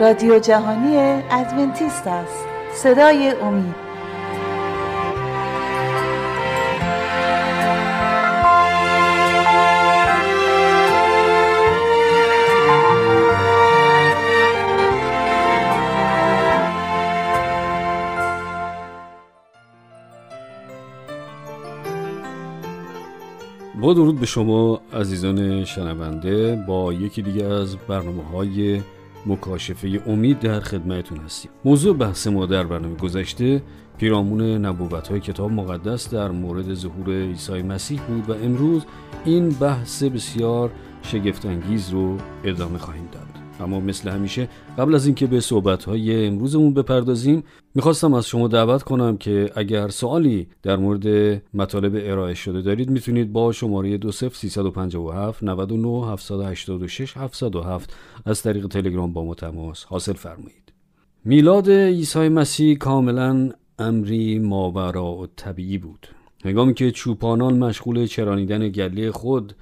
رادیو جهانی ادونتیست است. صدای امید. با درود به شما عزیزان شنونده با یکی دیگه از برنامه های مکاشفه امید در خدمتتون هستیم. موضوع بحث ما در برنامه گذشته پیرامون نبوت های کتاب مقدس در مورد ظهور عیسی مسیح بود و امروز این بحث بسیار شگفتانگیز رو ادامه خواهیم داد. اما مثل همیشه قبل از اینکه به صحبت‌های امروزمون بپردازیم می‌خواستم از شما دعوت کنم که اگر سوالی در مورد مطالب ارائه شده دارید می‌تونید با شماره 20357 99 786 707 از طریق تلگرام با ما تماس حاصل فرمایید. میلاد عیسی مسیح کاملا امری ماورا و طبیعی بود. هنگامی که چوپانان مشغول چرانیدن گله خود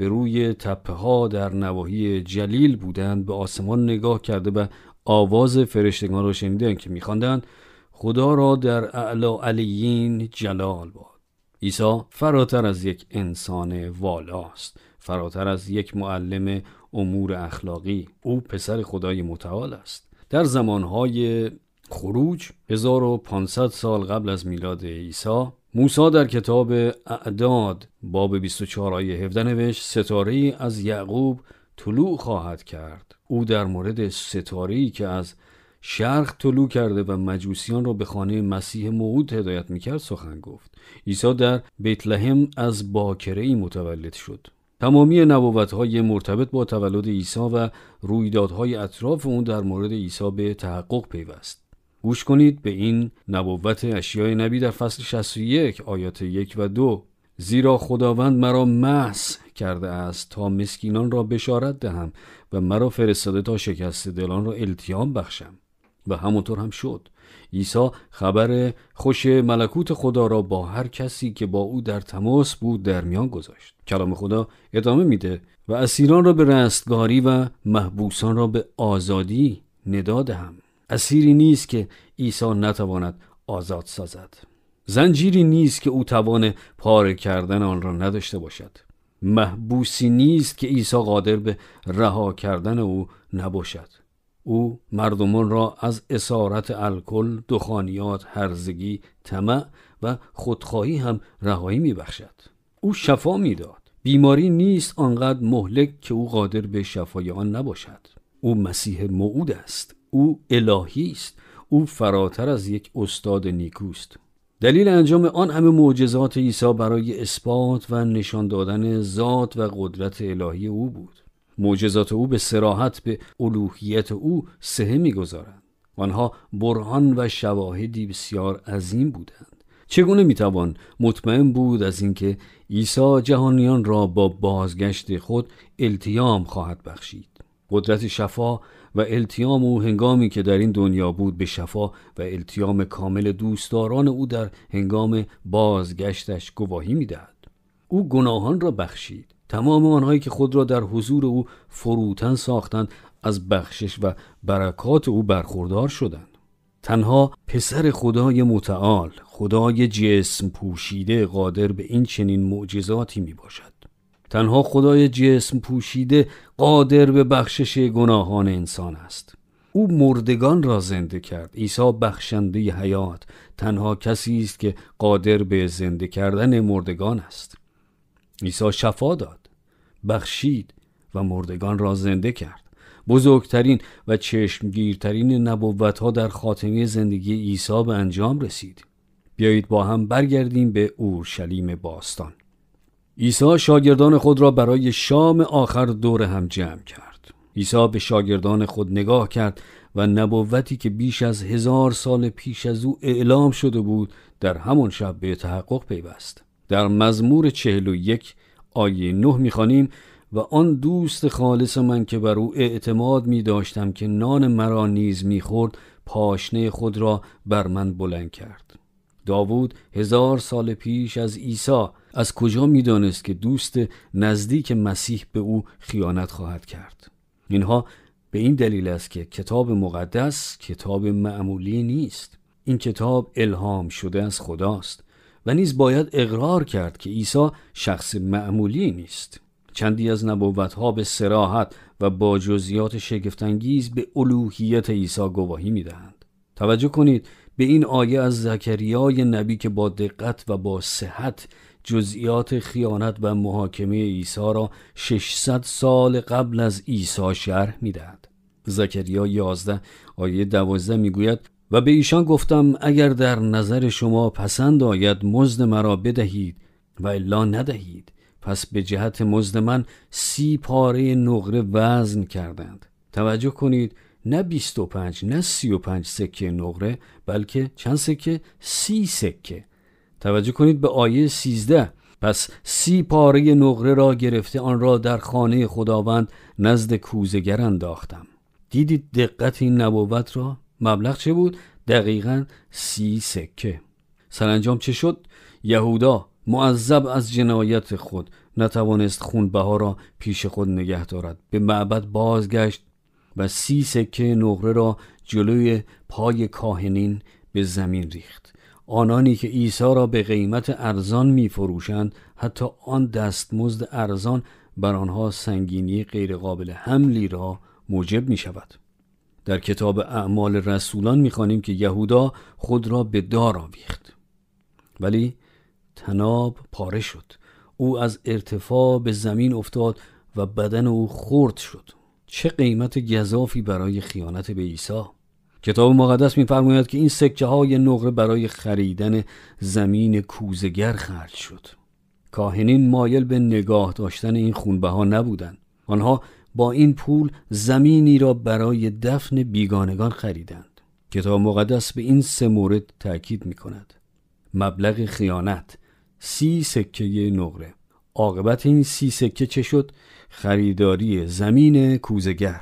به روی تپه ها در نواحی جلیل بودند به آسمان نگاه کرده و آواز فرشتگان را شنیدند که میخواندند خدا را در اعلا علیین جلال باد. عیسی فراتر از یک انسان والاست فراتر از یک معلم امور اخلاقی. او پسر خدای متعال است. در زمانهای خروج 1500 سال قبل از میلاد عیسی موسی در کتاب اعداد باب 24 آیه 17 نوشت ستاره از یعقوب طلوع خواهد کرد. او در مورد ستاره که از شرق طلوع کرده و مجوسیان را به خانه مسیح موعود هدایت می‌کرد سخن گفت. عیسی در بیت لحم از باکره ای متولد شد. تمامی نبوت های مرتبط با تولد عیسی و رویدادهای اطراف اون در مورد عیسی به تحقق پیوست. گوش کنید به این نبوت اشیای نبی در فصل 61 آیات یک و دو. زیرا خداوند مرا محض کرده است تا مسکینان را بشارت دهم و مرا فرستاده تا شکست دلان را التیام بخشم. و همونطور هم شد. عیسی خبر خوش ملکوت خدا را با هر کسی که با او در تماس بود در میان گذاشت. کلام خدا ادامه میده و اسیران را به رستگاری و محبوسان را به آزادی ندادهم اسیری نیست که عیسی نتواند آزاد سازد. زنجیری نیست که او توان پاره کردن آن را نداشته باشد. محبوسی نیست که عیسی قادر به رها کردن او نباشد. او مردمان را از اسارت الکل دخانیات هرزگی طمع و خودخواهی هم رهایی میبخشد. او شفا می‌داد. بیماری نیست آنقدر مهلک که او قادر به شفای آن نباشد. او مسیح موعود است. او الهی است. او فراتر از یک استاد نیکوست. دلیل انجام آن همه معجزات عیسی برای اثبات و نشان دادن ذات و قدرت الهی او بود. معجزات او به سراحت به الوهیت او سهه می‌گذارند. آنها برهان و شواهدی بسیار عظیم بودند. چگونه می‌توان مطمئن بود از اینکه عیسی جهانیان را با بازگشت خود التیام خواهد بخشید؟ قدرت شفا و التیام او هنگامی که در این دنیا بود به شفا و التیام کامل دوستداران او در هنگام بازگشتش گواهی می‌دهد. او گناهان را بخشید. تمام آنهایی که خود را در حضور او فروتن ساختند از بخشش و برکات او برخوردار شدند. تنها پسر خدای متعال خدای جسم پوشیده قادر به این چنین معجزاتی می باشد تنها خدای جسم پوشیده قادر به بخشش گناهان انسان است. او مردگان را زنده کرد. عیسی بخشنده حیات تنها کسی است که قادر به زنده کردن مردگان است. عیسی شفا داد بخشید و مردگان را زنده کرد. بزرگترین و چشمگیرترین نبوت ها در خاتمه زندگی عیسی به انجام رسید. بیایید با هم برگردیم به اورشلیم باستان. عیسی شاگردان خود را برای شام آخر دور هم جمع کرد. عیسی به شاگردان خود نگاه کرد و نبوتی که بیش از هزار سال پیش از او اعلام شده بود در همان شب به تحقق پیوست. در مزمور چهل و یک آیه نه می‌خوانیم و آن دوست خالص من که بر او اعتماد می داشتم که نان مرا نیز می‌خورد پاشنه خود را بر من بلند کرد. داوود هزار سال پیش از عیسی. از کجا می‌دانست که دوست نزدیک مسیح به او خیانت خواهد کرد؟ اینها به این دلیل است که کتاب مقدس کتاب معمولی نیست. این کتاب الهام شده از خداست و نیز باید اقرار کرد که عیسی شخص معمولی نیست. چندی از ها به سراحت و با جزیات شگفتانگیز به الوهیت عیسی گواهی می‌دهند. توجه کنید به این آیه از زکریای نبی که با دقت و با صحت جزئیات خیانت و محاکمه عیسی را 600 سال قبل از عیسی شرح می‌دهد. زکریا 11 آیه 12 می‌گوید و به ایشان گفتم اگر در نظر شما پسند آید مزد مرا بدهید و الا ندهید پس به جهت مزد من سی پاره نقره وزن کردند. توجه کنید نه 25 نه 35 سکه نقره بلکه چند سکه؟ سی سکه. توجه کنید به آیه 13 پس سی پاره نقره را گرفته آن را در خانه خداوند نزد کوزگر انداختم. دیدید دقت این نبوت را؟ مبلغ چه بود؟ دقیقا سی سکه. سرانجام چه شد؟ یهودا معذب از جنایت خود نتوانست خونبها را پیش خود نگه دارد. به معبد بازگشت و سی سکه نقره را جلوی پای کاهنین به زمین ریخت. آنانی که عیسی را به قیمت ارزان می فروشند حتی آن دستمزد ارزان بر آنها سنگینی غیرقابل حملی را موجب می شود در کتاب اعمال رسولان می‌خوانیم که یهودا خود را به دار آویخت. ولی تناب پاره شد. او از ارتفاع به زمین افتاد و بدن او خرد شد. چه قیمت گذافی برای خیانت به عیسی؟ کتاب مقدس میفرماید که این سکه های نقره برای خریدن زمین کوزگر خرج شد. کاهنین مایل به نگاه داشتن این خونبه ها نبودند. آنها با این پول زمینی را برای دفن بیگانگان خریدند. کتاب مقدس به این سه مورد تاکید می کند مبلغ خیانت سی سکه نقره. عاقبت این سی سکه چه شد؟ خریداری زمین کوزگر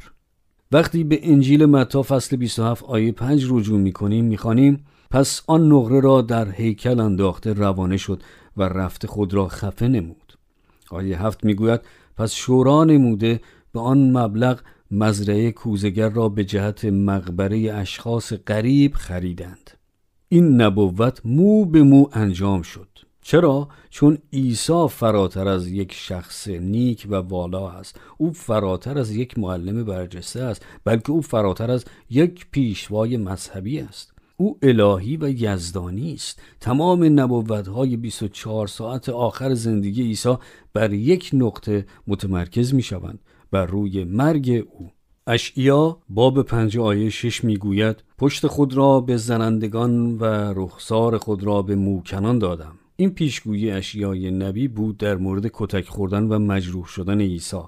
وقتی به انجیل متا فصل 27 آیه 5 رجوع می کنیم می خانیم پس آن نقره را در هیکل انداخته روانه شد و رفت خود را خفه نمود. آیه هفت می‌گوید پس شورا نموده به آن مبلغ مزرعه کوزگر را به جهت مقبره اشخاص غریب خریدند. این نبوت مو به مو انجام شد. چرا؟ چون عیسی فراتر از یک شخص نیک و والا است. او فراتر از یک معلم برجسته است بلکه او فراتر از یک پیشوای مذهبی است. او الهی و یزدانی است. تمام نبوت های 24 ساعت آخر زندگی عیسی بر یک نقطه متمرکز می شوند بر روی مرگ او. اشعیا باب پنج آیه شش می‌گوید پشت خود را به زنندگان و رخسار خود را به موکنان دادم. این پیشگویی اشیای نبی بود در مورد کتک خوردن و مجروح شدن عیسی.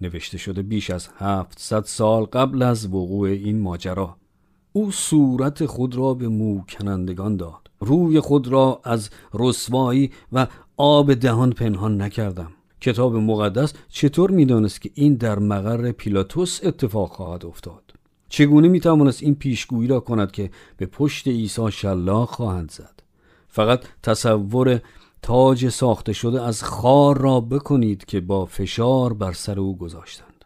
نوشته شده بیش از هفتصد سال قبل از وقوع این ماجرا. او صورت خود را به موکنندگان داد. روی خود را از رسوایی و آب دهان پنهان نکردم. کتاب مقدس چطور می‌دانست که این در مقر پیلاتوس اتفاق خواهد افتاد؟ چگونه می‌توانست این پیشگویی را کند که به پشت عیسی شلاق خواهند زد؟ فقط تصور تاج ساخته شده از خار را بکنید که با فشار بر سر او گذاشتند.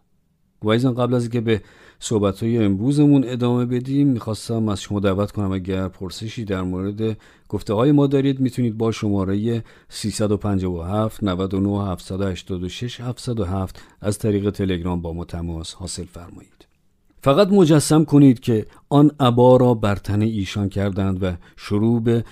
و قبل از که به صحبت های امروزمون ادامه بدیم می‌خواستم از شما دعوت کنم اگر پرسشی در مورد گفته های ما دارید می‌تونید با شماره 357 99 786 707 از طریق تلگرام با ما تماس حاصل فرمایید. فقط مجسم کنید که آن عبا را بر تن ایشان کردند و شروع به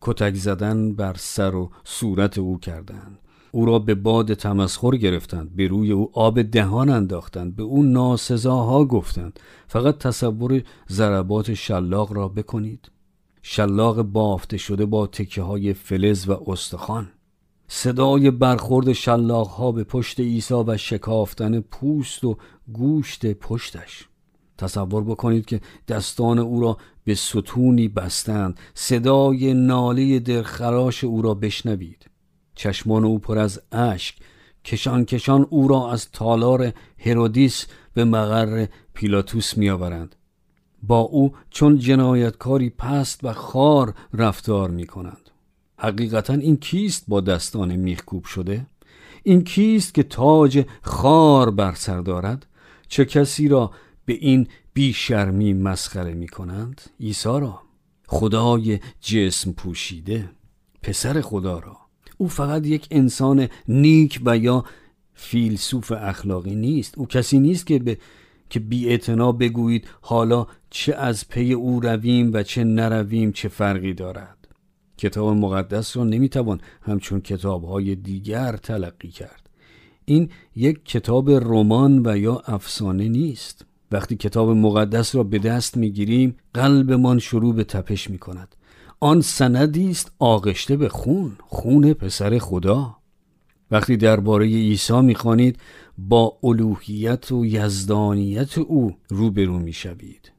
کتک زدن بر سر و صورت او کردند. او را به باد تمسخر گرفتند به روی او آب دهان انداختند به او ناسزاها گفتند. فقط تصور ضربات شلاق را بکنید. شلاق بافته شده با تکه های فلز و استخوان. صدای برخورد شلاق ها به پشت عیسی و شکافتن پوست و گوشت پشتش. تصور بکنید که دستان او را به ستونی بستند. صدای ناله درخراش او را بشنوید. چشمان او پر از اشک. کشان کشان او را از تالار هرودیس به مقر پیلاتوس میآورند. با او چون جنایتکاری پست و خار رفتار می کنند حقیقتا این کیست با دستان میخکوب شده؟ این کیست که تاج خار بر سر دارد؟ چه کسی را به این بیشرمی مسخره می کنند عیسی را. خدای جسم پوشیده. پسر خدا را. او فقط یک انسان نیک و یا فیلسوف اخلاقی نیست. او کسی نیست که به که بی بگویید حالا چه از پی او رویم و چه نرویم چه فرقی دارد. کتاب مقدس را نمی‌توان همچون کتابهای دیگر تلقی کرد. این یک کتاب رمان و یا افسانه نیست. وقتی کتاب مقدس را به دست می‌گیریم قلبمان شروع به تپش می کند آن سندی است آغشته به خون خون پسر خدا. وقتی درباره عیسی می‌خوانید با الوهیت و یزدانیت او روبرو می‌شوید.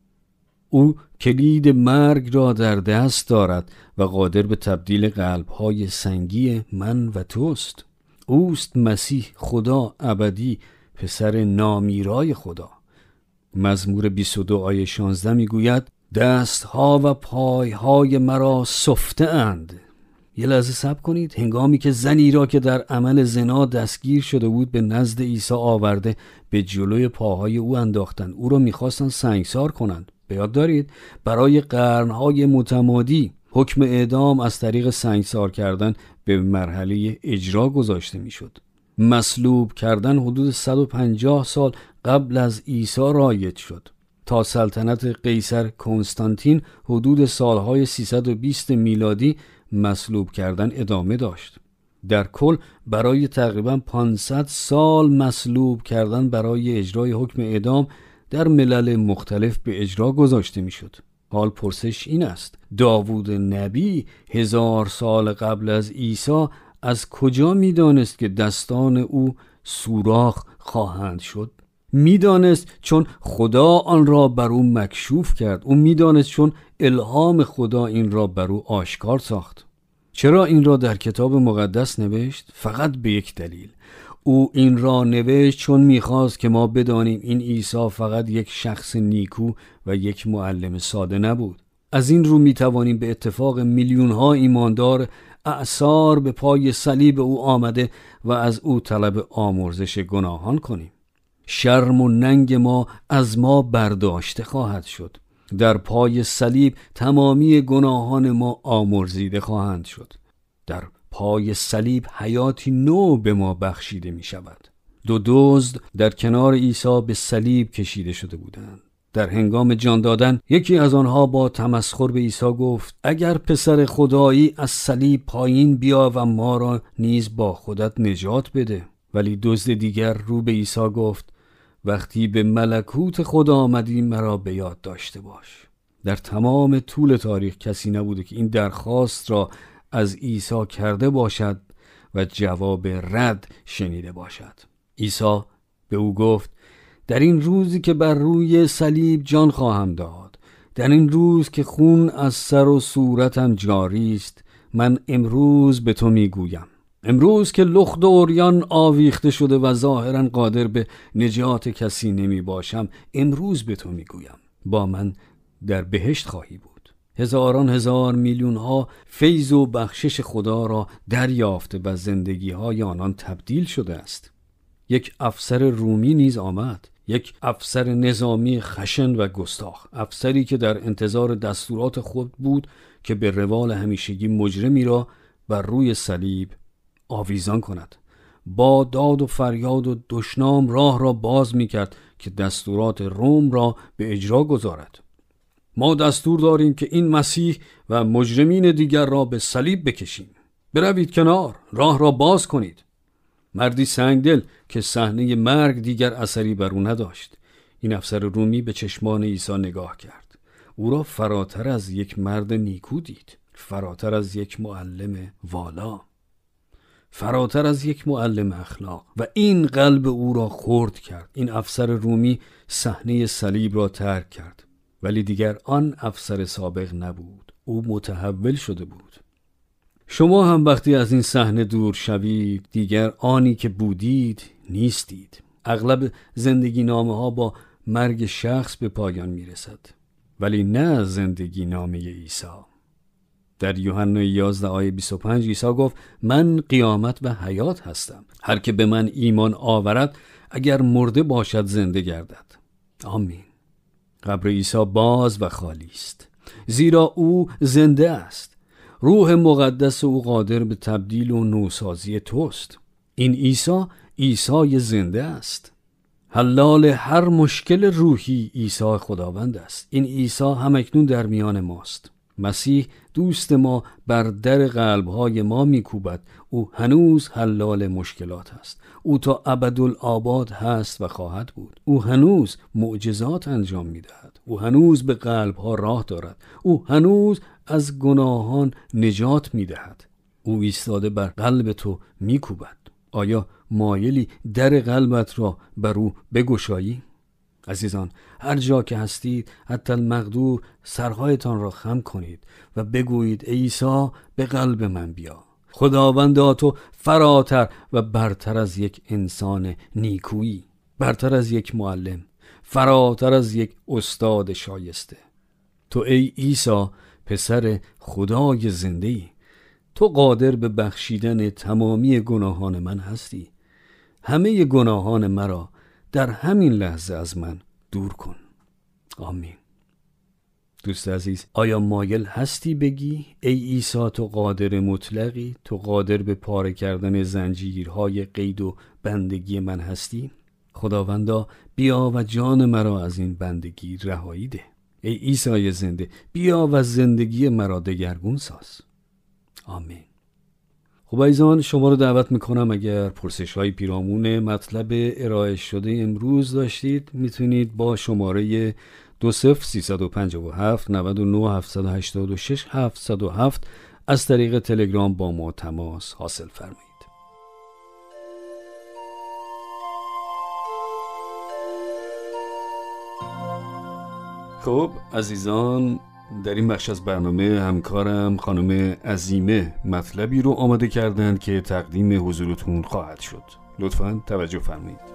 او کلید مرگ را در دست دارد و قادر به تبدیل قلبهای سنگی من و توست. اوست مسیح خدا ابدی پسر نامیرای خدا. مزمور 22 آیه 16 می‌گوید دستها و پایهای مرا سفته اند یه لحظه سب کنید. هنگامی که زنی را که در عمل زنا دستگیر شده بود به نزد عیسی آورده به جلوی پاهای او انداختند. او را می‌خواستند سنگسار کنند. به یاد دارید؟ برای قرنهای متمادی حکم اعدام از طریق سنگسار کردن به مرحله اجرا گذاشته می‌شد. مصلوب کردن حدود 150 سال قبل از عیسی رایج شد تا سلطنت قیصر کنستانتین حدود سالهای 320 میلادی مصلوب کردن ادامه داشت در کل برای تقریبا 500 سال مصلوب کردن برای اجرای حکم اعدام در ملل مختلف به اجرا گذاشته می‌شد. حال پرسش این است داوود نبی هزار سال قبل از عیسی از کجا می‌دانست که دستان او سوراخ خواهند شد می‌دانست چون خدا آن را بر او مکشوف کرد. او می‌دانست چون الهام خدا این را بر او آشکار ساخت. چرا این را در کتاب مقدس نوشت؟ فقط به یک دلیل. او این را نوشت چون می‌خواست که ما بدانیم این عیسی فقط یک شخص نیکو و یک معلم ساده نبود. از این رو می‌توانیم به اتفاق میلیون ها ایماندار اعثار به پای صلیب او آمده و از او طلب آمرزش گناهان کنیم. شرم و ننگ ما از ما برداشته خواهد شد. در پای صلیب تمامی گناهان ما آمرزیده خواهند شد. در پای صلیب حیاتی نو به ما بخشیده می شود دو دزد در کنار عیسی به صلیب کشیده شده بودند. در هنگام جان دادن یکی از آنها با تمسخر به عیسی گفت اگر پسر خدایی از صلیب پایین بیا و ما را نیز با خودت نجات بده. ولی دزد دیگر رو به عیسی گفت وقتی به ملکوت خدا آمدی مرا به یاد داشته باش. در تمام طول تاریخ کسی نبوده که این درخواست را از عیسی کرده باشد و جواب رد شنیده باشد. عیسی به او گفت در این روزی که بر روی صلیب جان خواهم داد در این روز که خون از سر و صورتم جاری است من امروز به تو می‌گویم. امروز که لخت و اوریان آویخته شده و ظاهرا قادر به نجات کسی نمی باشم امروز به تو می‌گویم با من در بهشت خواهی بود. هزاران هزار میلیون ها فیض و بخشش خدا را دریافته و زندگی های آنان تبدیل شده است. یک افسر رومی نیز آمد. یک افسر نظامی خشن و گستاخ. افسری که در انتظار دستورات خود بود که به روال همیشگی مجرمی را بر روی صلیب آویزان کند. با داد و فریاد و دشنام راه را باز می کرد که دستورات روم را به اجرا گذارد. ما دستور داریم که این مسیح و مجرمین دیگر را به صلیب بکشیم. بروید کنار راه را باز کنید. مردی سنگدل که صحنه مرگ دیگر اثری بر او نداشت. این افسر رومی به چشمان عیسی نگاه کرد. او را فراتر از یک مرد نیکو دید. فراتر از یک معلم والا. فراتر از یک معلم اخلاق. و این قلب او را خرد کرد. این افسر رومی صحنه صلیب را ترک کرد. ولی دیگر آن افسر سابق نبود. او متحول شده بود. شما هم وقتی از این صحنه دور شوید دیگر آنی که بودید نیستید. اغلب زندگی نامه ها با مرگ شخص به پایان می رسد ولی نه زندگی نامه عیسی. در یوحنا 11 آیه 25 عیسی گفت من قیامت و حیات هستم. هر که به من ایمان آورد اگر مرده باشد زنده گردد. آمین. قبر عیسی باز و خالی است. زیرا او زنده است. روح مقدس او قادر به تبدیل و نوسازی توست. این عیسی عیسی زنده است. حلال هر مشکل روحی عیسی خداوند است. این عیسی همکنون در میان ماست. مسیح دوست ما بر در قلبهای ما میکوبد. او هنوز حلال مشکلات است. او تا ابدالآباد هست و خواهد بود. او هنوز معجزات انجام می‌دهد. او هنوز به قلبها راه دارد. او هنوز از گناهان نجات می‌دهد. او ایستاده بر قلب تو میکوبد. آیا مایلی در قلبت را بر او بگشایی؟ عزیزان هر جا که هستید حتی المقدور سرهایتان را خم کنید و بگویید عیسی به قلب من بیا. خداوندا تو فراتر و برتر از یک انسان نیکویی برتر از یک معلم فراتر از یک استاد شایسته. تو ای عیسی پسر خدای زنده ای تو قادر به بخشیدن تمامی گناهان من هستی. همه گناهان مرا در همین لحظه از من دور کن. آمین. دوست عزیز آیا مایل هستی بگی ای عیسی تو قادر مطلقی؟ تو قادر به پاره کردن زنجیرهای قید و بندگی من هستی؟ خداوندا بیا و جان مرا از این بندگی رهایی ده. ای عیسی زنده بیا و زندگی مرا دگرگون ساز. آمین. خب ایزان شما رو دعوت می‌کنم اگر پرسش های پیرامون مطلب ارائه شده امروز داشتید می‌تونید با شماره دو سف سیصد و پنج و هفت نود و نو هفتصد و هشتاد و شش هفتصد و هفت از طریق تلگرام با ما تماس حاصل فرمایید. خب عزیزان در این بخش از برنامه همکارم خانم عزیمه مطلبی رو آماده کردند که تقدیم حضورتون خواهد شد. لطفا توجه فرمایید.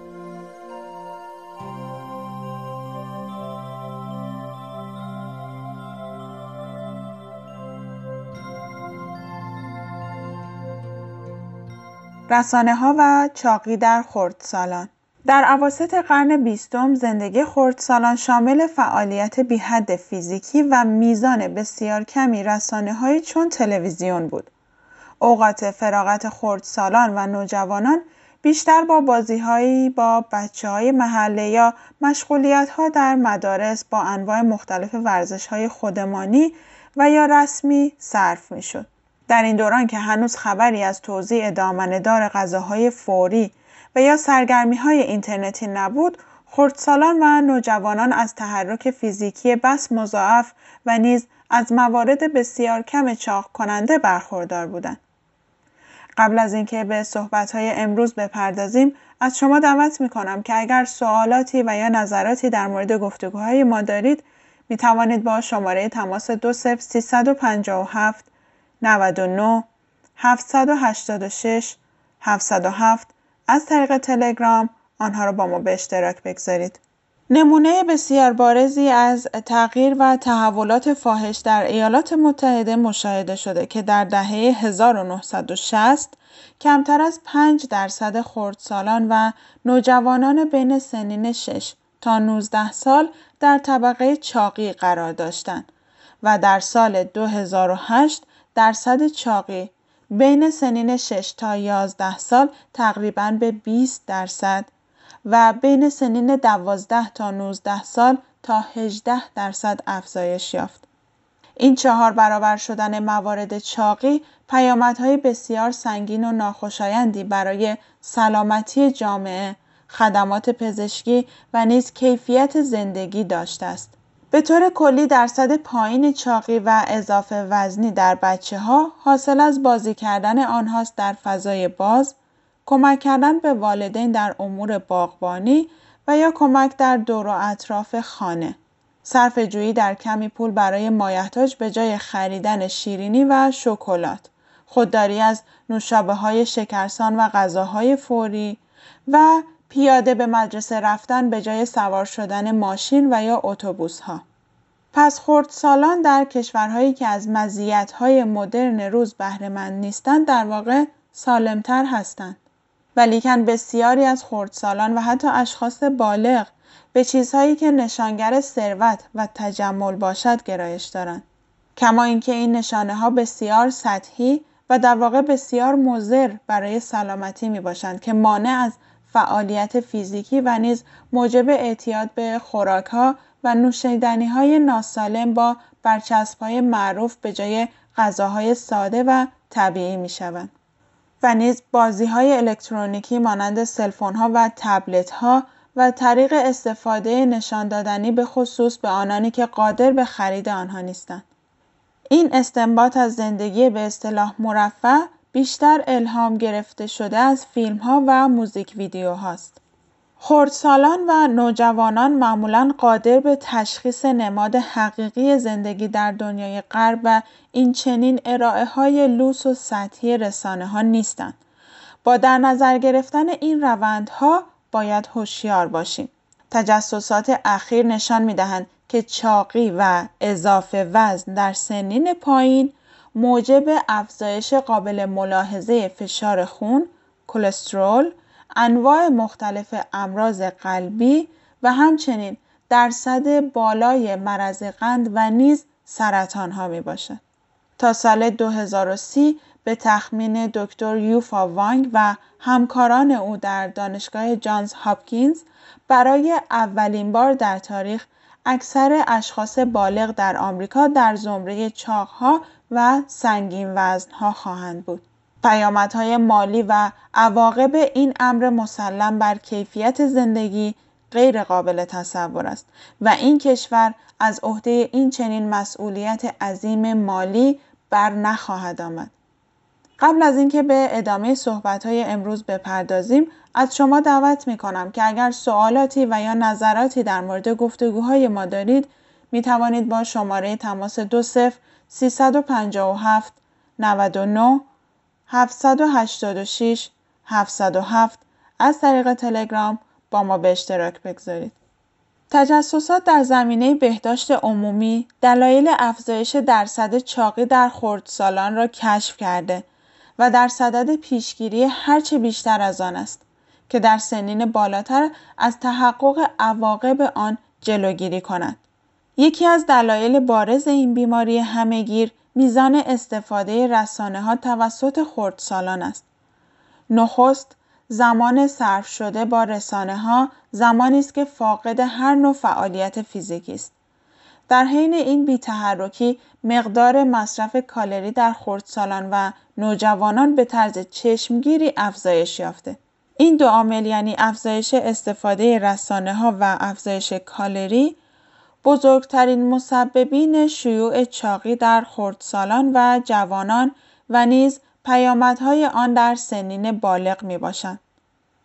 رسانه ها و چاقی در خردسالان در عواسط قرن بیستم زندگی خردسالان شامل فعالیت بیحد فیزیکی و میزان بسیار کمی های چون تلویزیون بود. اوقات فراغت خردسالان و نوجوانان بیشتر با بازیهایی با بچه های محله یا مشغولیت ها در مدارس با انواع مختلف ورزش های خودمانی و یا رسمی صرف می شد. در این دوران که هنوز خبری از توزیع دامنهدار غذاهای فوری و یا سرگرمی های اینترنتی نبود خردسالان و نوجوانان از تحرک فیزیکی بس مضاعف و نیز از موارد بسیار کم چاق کننده برخوردار بودند. قبل از اینکه به صحبت های امروز بپردازیم از شما دعوت می کنم که اگر سوالاتی و یا نظراتی در مورد گفتگوهای ما دارید می توانید با شماره تماس 20357 99 786 707 از طریق تلگرام آنها را با ما به اشتراک بگذارید. نمونه بسیار بارزی از تغییر و تحولات فاحش در ایالات متحده مشاهده شده که در دهه 1960 کمتر از 5 درصد خردسالان و نوجوانان بین سنین 6 تا 19 سال در طبقه چاقی قرار داشتند و در سال 2008 درصد چاقی بین سنین 6 تا 11 سال تقریبا به 20 درصد و بین سنین 12 تا 19 سال تا 18 درصد افزایش یافت. این چهار برابر شدن موارد چاقی پیامدهای بسیار سنگین و ناخوشایندی برای سلامتی جامعه، خدمات پزشکی و نیز کیفیت زندگی داشته است. به طور کلی درصد پایین چاقی و اضافه وزنی در بچه ها حاصل از بازی کردن آنهاست در فضای باز، کمک کردن به والدین در امور باغبانی و یا کمک در دور و اطراف خانه. صرف جویی در کمی پول برای مایحتاج به جای خریدن شیرینی و شکلات. خودداری از نوشابه های شکرسان و غذاهای فوری و پیاده به مدرسه رفتن به جای سوار شدن ماشین و یا اتوبوس ها. پس خردسالان در کشورهایی که از مزیت‌های مدرن روز بهرهمند نیستند در واقع سالمتر هستند. ولیکن بسیاری از خردسالان و حتی اشخاص بالغ به چیزهایی که نشانگر ثروت و تجمل باشد گرایش دارند کما اینکه این نشانه ها بسیار سطحی و در واقع بسیار مضر برای سلامتی می باشند که مانع از فعالیت فیزیکی و نیز موجب اعتیاد به خوراک ها و نوشیدنی های ناسالم با برچسب های معروف به جای غذاهای ساده و طبیعی می شوند. و نیز بازی های الکترونیکی مانند سلفون ها و تبلت ها و طریق استفاده نشان دادنی به خصوص به آنانی که قادر به خرید آنها نیستند. این استنباط از زندگی به اصطلاح مرفه بیشتر الهام گرفته شده از فیلم ها و موزیک ویدیو هاست. خردسالان و نوجوانان معمولا قادر به تشخیص نماد حقیقی زندگی در دنیای غرب و این چنین ارائه های لوس و سطحی رسانه ها نیستند. با در نظر گرفتن این روندها باید هوشیار باشیم. تجسسات اخیر نشان می دهند که چاقی و اضافه وزن در سنین پایین موجب افزایش قابل ملاحظه فشار خون، کلسترول، انواع مختلف امراض قلبی و همچنین درصد بالای مرض قند و نیز سرطان ها می باشد. تا سال 2030 به تخمین دکتر یوفا وانگ و همکاران او در دانشگاه جانز هاپکینز برای اولین بار در تاریخ اکثر اشخاص بالغ در آمریکا در زمره چاقها و سنگین وزنها خواهند بود. پیامدهای مالی و عواقب این امر مسلم بر کیفیت زندگی غیر قابل تصور است و این کشور از عهده این چنین مسئولیت عظیم مالی بر نخواهد آمد. قبل از اینکه به ادامه صحبت های امروز بپردازیم از شما دعوت می کنم که اگر سوالاتی و یا نظراتی در مورد گفتگوهای ما دارید می توانید با شماره تماس 20 357 99 786 707 از طریق تلگرام با ما به اشتراک بگذارید. تجسسات در زمینه بهداشت عمومی دلایل افزایش درصد چاقی در خردسالان را کشف کرده و در صدد پیشگیری هرچه بیشتر از آن است که در سنین بالاتر از تحقق عواقب آن جلوگیری کند. یکی از دلایل بارز این بیماری همهگیر میزان استفاده رسانه ها توسط خردسالان است. نخست زمان صرف شده با رسانه ها زمانی است که فاقد هر نوع فعالیت فیزیکی است. در حین این بیتحرکی مقدار مصرف کالری در خردسالان و نوجوانان به طرز چشمگیری افزایش یافته. این دو عامل یعنی افزایش استفاده رسانه ها و افزایش کالری بزرگترین مسببین شیوع چاقی در خردسالان و جوانان و نیز پیامدهای آن در سنین بالغ می باشند.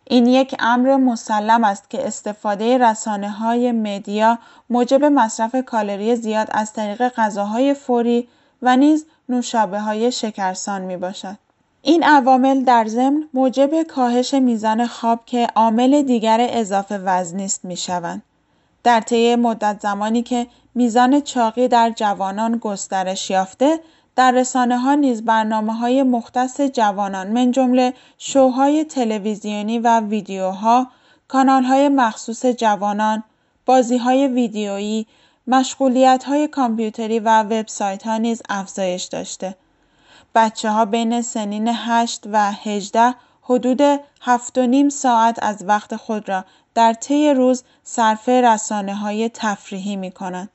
این یک امر مسلم است که استفاده رسانه های مدیا موجب مصرف کالری زیاد از طریق غذاهای فوری و نیز نوشابه های شکرسان می باشد. این عوامل در ضمن موجب کاهش میزان خواب که عامل دیگر اضافه وزنی است می شوند. در طی مدت زمانی که میزان چاقی در جوانان گسترش یافته در رسانه ها نیز برنامه های مختص جوانان من جمله شوهای تلویزیونی و ویدیوها، کانال های مخصوص جوانان، بازی های ویدیویی، مشغولیت های کامپیوتری و وبسایت ها نیز افزایش داشته. بچه ها بین سنین 8 و 18 حدود 7 و نیم ساعت از وقت خود را در طی روز صرف رسانه های تفریحی می کنند.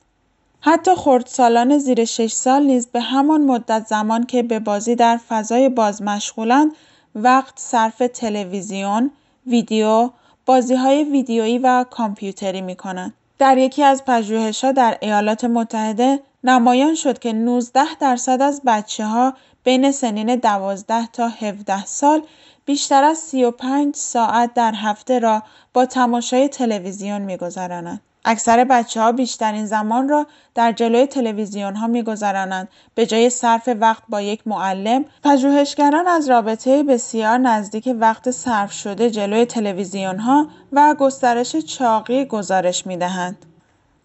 حتی خردسالان زیر 6 سال نیز به همان مدت زمان که به بازی در فضای باز مشغولند وقت صرف تلویزیون، ویدیو، بازی های ویدیویی و کامپیوتری می کنند. در یکی از پژوهش‌ها در ایالات متحده نمایان شد که 19 درصد از بچه ها بین سنین 12 تا 17 سال بیشتر از 35 ساعت در هفته را با تماشای تلویزیون میگذرانند. اکثر بچه ها بیشترین زمان را در جلوی تلویزیون ها میگذرانند به جای صرف وقت با یک معلم پژوهشگران از رابطه بسیار نزدیک وقت صرف شده جلوی تلویزیون ها و گسترش چاقی گزارش می دهند.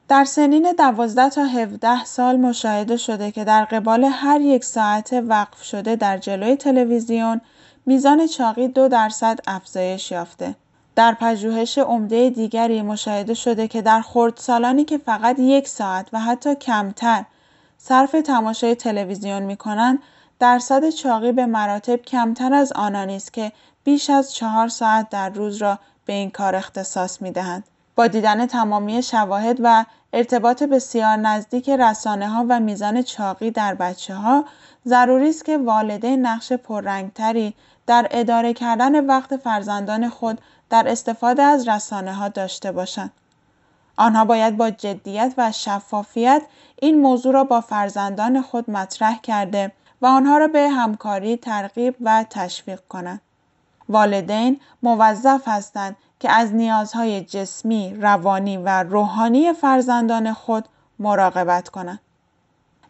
در سنین 12 تا 17 سال مشاهده شده که در قبال هر یک ساعت وقف شده در جلوی تلویزیون میزان چاقی دو درصد افزایش یافته. در پژوهش عمده دیگری مشاهده شده که در خردسالانی که فقط یک ساعت و حتی کمتر صرف تماشای تلویزیون می کنند درصد چاقی به مراتب کمتر از آنانی است که بیش از چهار ساعت در روز را به این کار اختصاص می دهند. با دیدن تمامی شواهد و ارتباط بسیار نزدیک رسانه ها و میزان چاقی در بچه ها ضروری است که والدین نقش پررنگتری در اداره کردن وقت فرزندان خود در استفاده از رسانه ها داشته باشند. آنها باید با جدیت و شفافیت این موضوع را با فرزندان خود مطرح کرده و آنها را به همکاری ترغیب و تشویق کنند. والدین موظف هستند که از نیازهای جسمی، روانی و روحانی فرزندان خود مراقبت کنند.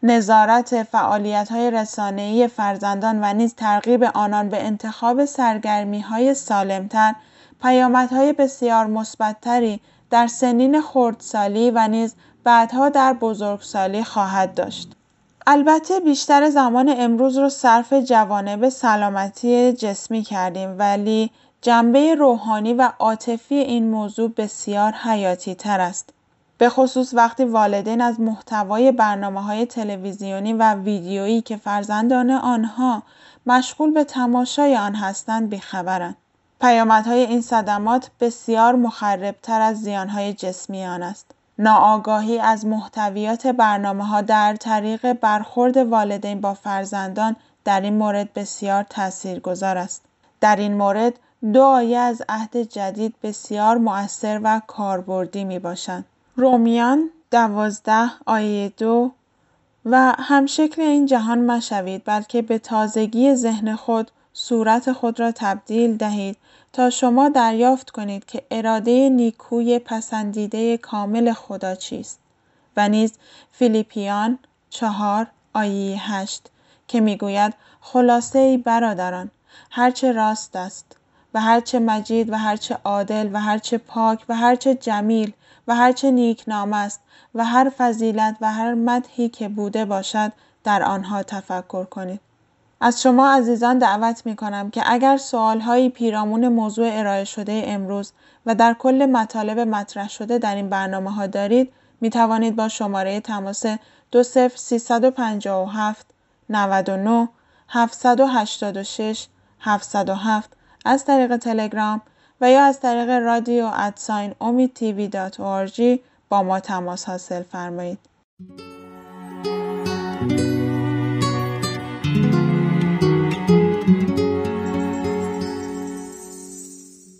نظارت فعالیت های رسانه‌ای فرزندان و نیز ترغیب آنان به انتخاب سرگرمی های سالمتر پیامدهای بسیار مثبتتری در سنین خردسالی و نیز بعدها در بزرگسالی خواهد داشت. البته بیشتر زمان امروز رو صرف جوانب سلامتی جسمی کردیم ولی جنبه روحانی و عاطفی این موضوع بسیار حیاتی تر است. به خصوص وقتی والدین از محتوای برنامه های تلویزیونی و ویدیویی که فرزندان آنها مشغول به تماشای آن هستند بیخبرند. پیامدهای این صدمات بسیار مخربتر از زیانهای جسمی آن است. ناآگاهی از محتویات برنامه ها در طریق برخورد والدین با فرزندان در این مورد بسیار تاثیرگذار است. در این مورد دو آیه از عهد جدید بسیار مؤثر و کاربردی می باشند. رومیان دوازده آیه دو و همشکل این جهان مشوید بلکه به تازگی ذهن خود صورت خود را تبدیل دهید تا شما دریافت کنید که اراده نیکوی پسندیده کامل خدا چیست و نیز فیلیپیان چهار آیه هشت که می‌گوید خلاصه ای برادران هرچه راست است و هرچه مجید و هرچه عادل و هرچه پاک و هرچه جمیل و هرچه نیکنام است و هر فضیلت و هر مدحی که بوده باشد در آنها تفکر کنید. از شما عزیزان دعوت می کنم که اگر سوال هایی پیرامون موضوع ارائه شده امروز و در کل مطالب مطرح شده در این برنامه ها دارید می توانید با شماره تماس 20357 99 786 707 از طریق تلگرام و یا از طریق رادیو ادساین امید تیوی با ما تماس حاصل فرمایید.